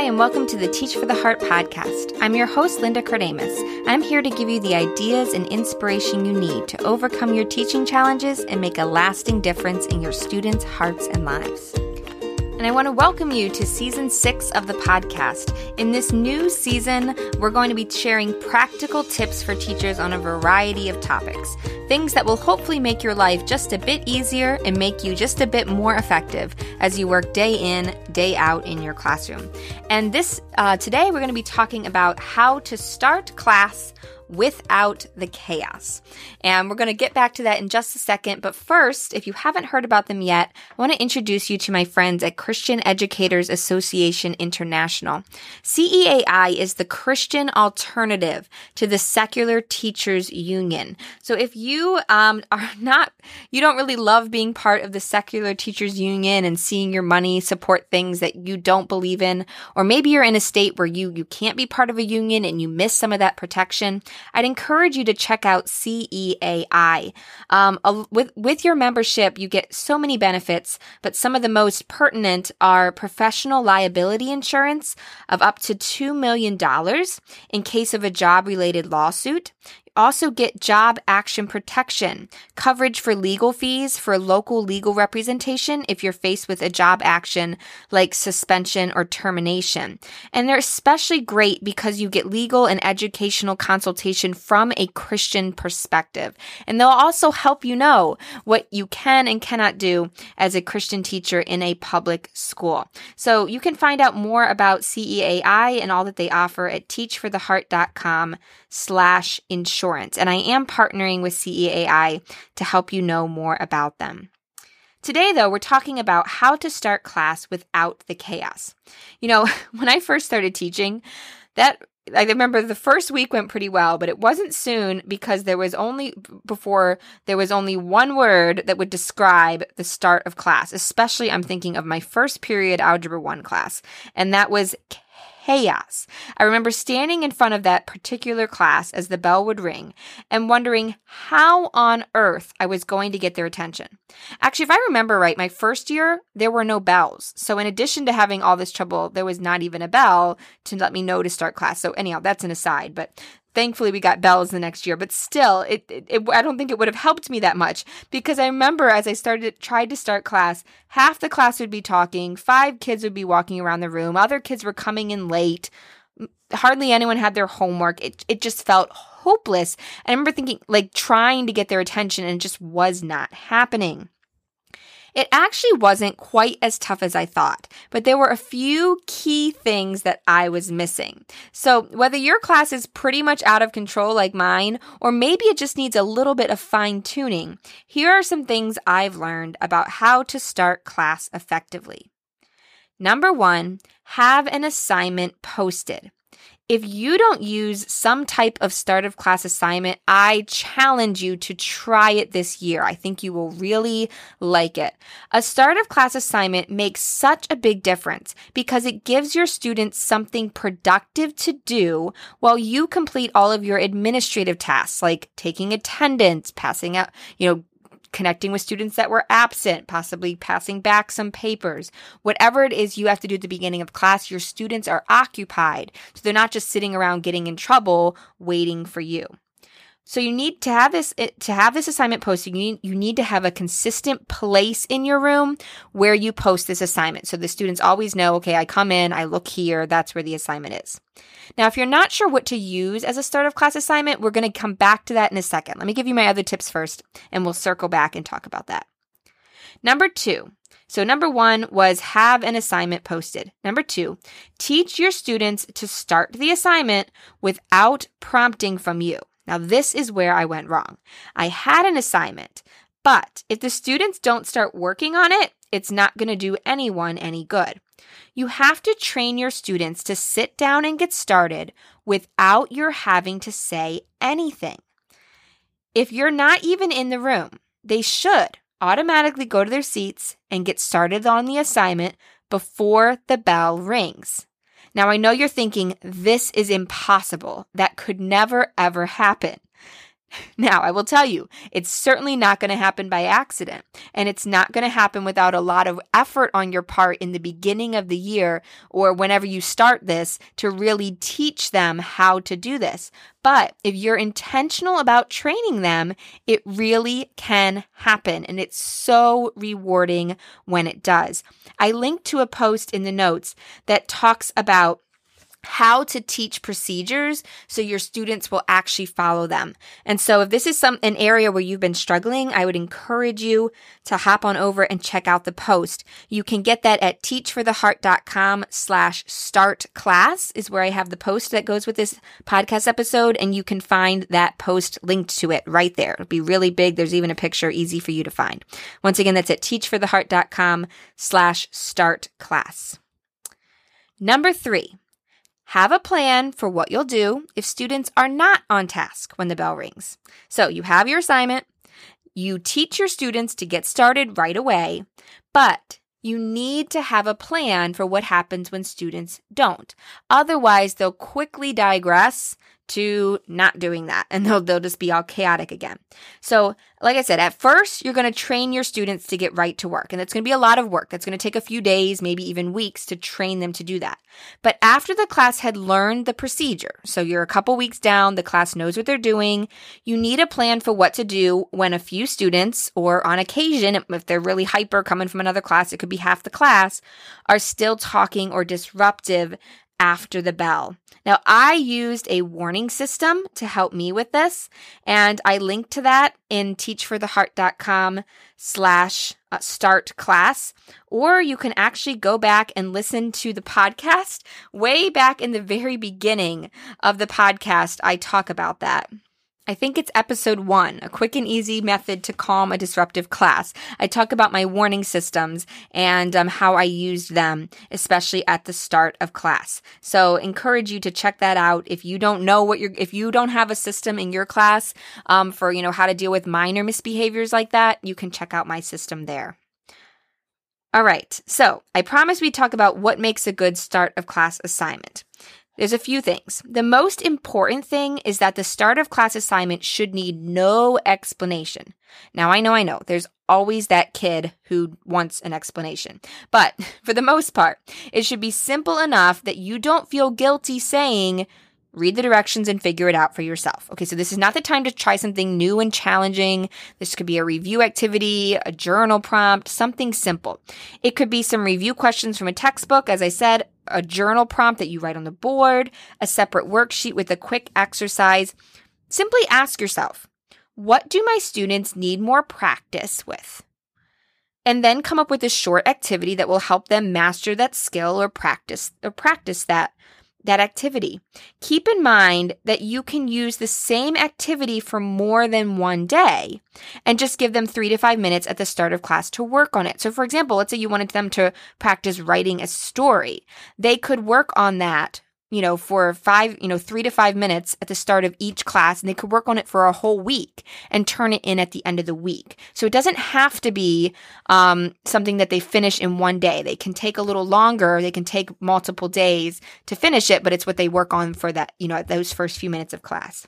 Hi, and welcome to the Teach for the Heart podcast. I'm your host, Linda Kardamis. I'm here to give you the ideas and inspiration you need to overcome your teaching challenges and make a lasting difference in your students' hearts and lives and I want to welcome you to season six of the podcast. In this new season, we're going to be sharing practical tips for teachers on a variety of topics. Things that will hopefully make your life just a bit easier and make you just a bit more effective as you work day in, day out in your classroom. And this uh, today, we're going to be talking about how to start class without the chaos. And we're going to get back to that in just a second. But first, if you haven't heard about them yet, I want to introduce you to my friends at Christian Educators Association International. CEAI is the Christian alternative to the Secular Teachers Union. So if you um, are not, you don't really love being part of the Secular Teachers Union and seeing your money support things that you don't believe in, or maybe you're in a state where you, you can't be part of a union and you miss some of that protection, I'd encourage you to check out CEAI. Um, with, with your membership, you get so many benefits, but some of the most pertinent are professional liability insurance of up to $2 million in case of a job related lawsuit also get job action protection, coverage for legal fees for local legal representation if you're faced with a job action like suspension or termination. And they're especially great because you get legal and educational consultation from a Christian perspective. And they'll also help you know what you can and cannot do as a Christian teacher in a public school. So you can find out more about CEAI and all that they offer at teachfortheheart.com slash insurance. And I am partnering with CEAI to help you know more about them. Today, though, we're talking about how to start class without the chaos. You know, when I first started teaching, that I remember the first week went pretty well, but it wasn't soon because there was only before there was only one word that would describe the start of class. Especially, I'm thinking of my first period algebra one class, and that was chaos. I remember standing in front of that particular class as the bell would ring and wondering how on earth I was going to get their attention. Actually, if I remember right, my first year, there were no bells. So, in addition to having all this trouble, there was not even a bell to let me know to start class. So, anyhow, that's an aside. But thankfully we got bells the next year but still it, it, it, i don't think it would have helped me that much. Because i remember as i started tried to start class half the class would be talking five kids would be walking around the room other kids were coming in late. Hardly anyone had their homework. It, it just felt hopeless. I remember thinking like trying to get their attention and it just was not happening it actually wasn't quite as tough as I thought, but there were a few key things that I was missing. So, whether your class is pretty much out of control like mine, or maybe it just needs a little bit of fine tuning, here are some things I've learned about how to start class effectively. Number one, have an assignment posted. If you don't use some type of start of class assignment, I challenge you to try it this year. I think you will really like it. A start of class assignment makes such a big difference because it gives your students something productive to do while you complete all of your administrative tasks like taking attendance, passing out, you know, connecting with students that were absent, possibly passing back some papers. Whatever it is you have to do at the beginning of class, your students are occupied. So they're not just sitting around getting in trouble waiting for you. So you need to have this eh, to have this assignment posted. You need, you need to have a consistent place in your room where you post this assignment. So the students always know, okay, I come in, I look here, that's where the assignment is. Now, if you're not sure what to use as a start of class assignment, we're going to come back to that in a second. Let me give you my other tips first, and we'll circle back and talk about that. Number two, so, number one was have an assignment posted. Number two, teach your students to start the assignment without prompting from you. Now, this is where I went wrong. I had an assignment, but if the students don't start working on it, it's not going to do anyone any good. You have to train your students to sit down and get started without your having to say anything. If you're not even in the room, they should automatically go to their seats and get started on the assignment before the bell rings. Now, I know you're thinking, this is impossible. That could never, ever happen. Now, I will tell you, it's certainly not going to happen by accident, and it's not going to happen without a lot of effort on your part in the beginning of the year or whenever you start this to really teach them how to do this. But if you're intentional about training them, it really can happen, and it's so rewarding when it does. I linked to a post in the notes that talks about how to teach procedures so your students will actually follow them. And so if this is some an area where you've been struggling, I would encourage you to hop on over and check out the post. You can get that at teachfortheheart.com slash start class is where I have the post that goes with this podcast episode. And you can find that post linked to it right there. It'll be really big. There's even a picture easy for you to find. Once again, that's at teachfortheheart.com slash start class. Number three, have a plan for what you'll do if students are not on task when the bell rings. So you have your assignment, you teach your students to get started right away, but you need to have a plan for what happens when students don't. Otherwise, they'll quickly digress to not doing that and they'll, they'll just be all chaotic again. So, like I said, at first, you're going to train your students to get right to work. And it's going to be a lot of work. That's going to take a few days, maybe even weeks to train them to do that. But after the class had learned the procedure, so you're a couple weeks down, the class knows what they're doing, you need a plan for what to do when a few students, or on occasion, if they're really hyper coming from another class, it could be half the class, are still talking or disruptive after the bell. Now, I used a warning system to help me with this, and I linked to that in teachfortheheart.com slash uh, start class, or you can actually go back and listen to the podcast way back in the very beginning of the podcast. I talk about that. I think it's episode one, a quick and easy method to calm a disruptive class. I talk about my warning systems and um, how I used them, especially at the start of class. So encourage you to check that out. If you don't know what you're, if you don't have a system in your class um, for, you know, how to deal with minor misbehaviors like that, you can check out my system there. All right. So I promise we'd talk about what makes a good start of class assignment. There's a few things. The most important thing is that the start of class assignment should need no explanation. Now, I know, I know, there's always that kid who wants an explanation. But for the most part, it should be simple enough that you don't feel guilty saying, read the directions and figure it out for yourself. Okay, so this is not the time to try something new and challenging. This could be a review activity, a journal prompt, something simple. It could be some review questions from a textbook, as I said, a journal prompt that you write on the board, a separate worksheet with a quick exercise. Simply ask yourself, what do my students need more practice with? And then come up with a short activity that will help them master that skill or practice or practice that that activity. Keep in mind that you can use the same activity for more than one day and just give them three to five minutes at the start of class to work on it. So, for example, let's say you wanted them to practice writing a story. They could work on that you know, for five, you know, three to five minutes at the start of each class, and they could work on it for a whole week and turn it in at the end of the week. So it doesn't have to be um, something that they finish in one day. They can take a little longer. They can take multiple days to finish it, but it's what they work on for that, you know, those first few minutes of class.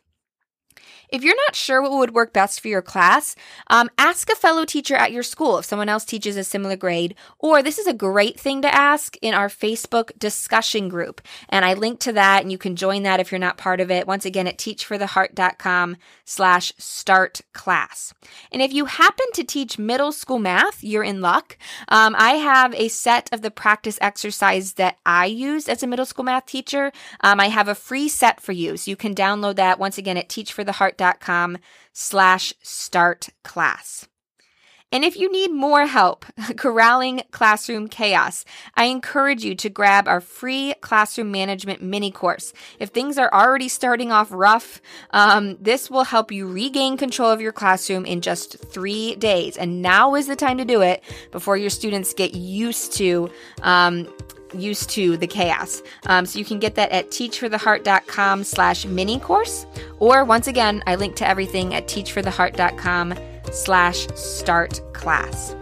If you're not sure what would work best for your class, um, ask a fellow teacher at your school if someone else teaches a similar grade. Or this is a great thing to ask in our Facebook discussion group. And I link to that and you can join that if you're not part of it. Once again at teachfortheheart.com slash start class. And if you happen to teach middle school math, you're in luck. Um, I have a set of the practice exercise that I use as a middle school math teacher. Um, I have a free set for you. So you can download that once again at teachfortheheart.com com slash start class. And if you need more help corralling classroom chaos, I encourage you to grab our free classroom management mini course. If things are already starting off rough, um, this will help you regain control of your classroom in just three days. And now is the time to do it before your students get used to um, used to the chaos. Um, so you can get that at teachfortheheart.com slash mini course. Or once again, I link to everything at teachfortheheart.com slash start class.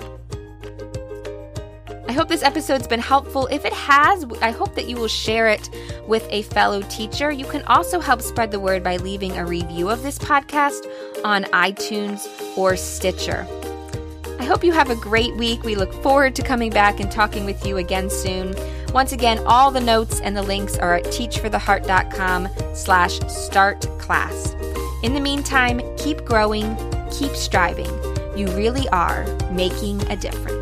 I hope this episode's been helpful. If it has, I hope that you will share it with a fellow teacher. You can also help spread the word by leaving a review of this podcast on iTunes or Stitcher. I hope you have a great week. We look forward to coming back and talking with you again soon. Once again, all the notes and the links are at teachfortheheart.com slash start class. In the meantime, keep growing, keep striving. You really are making a difference.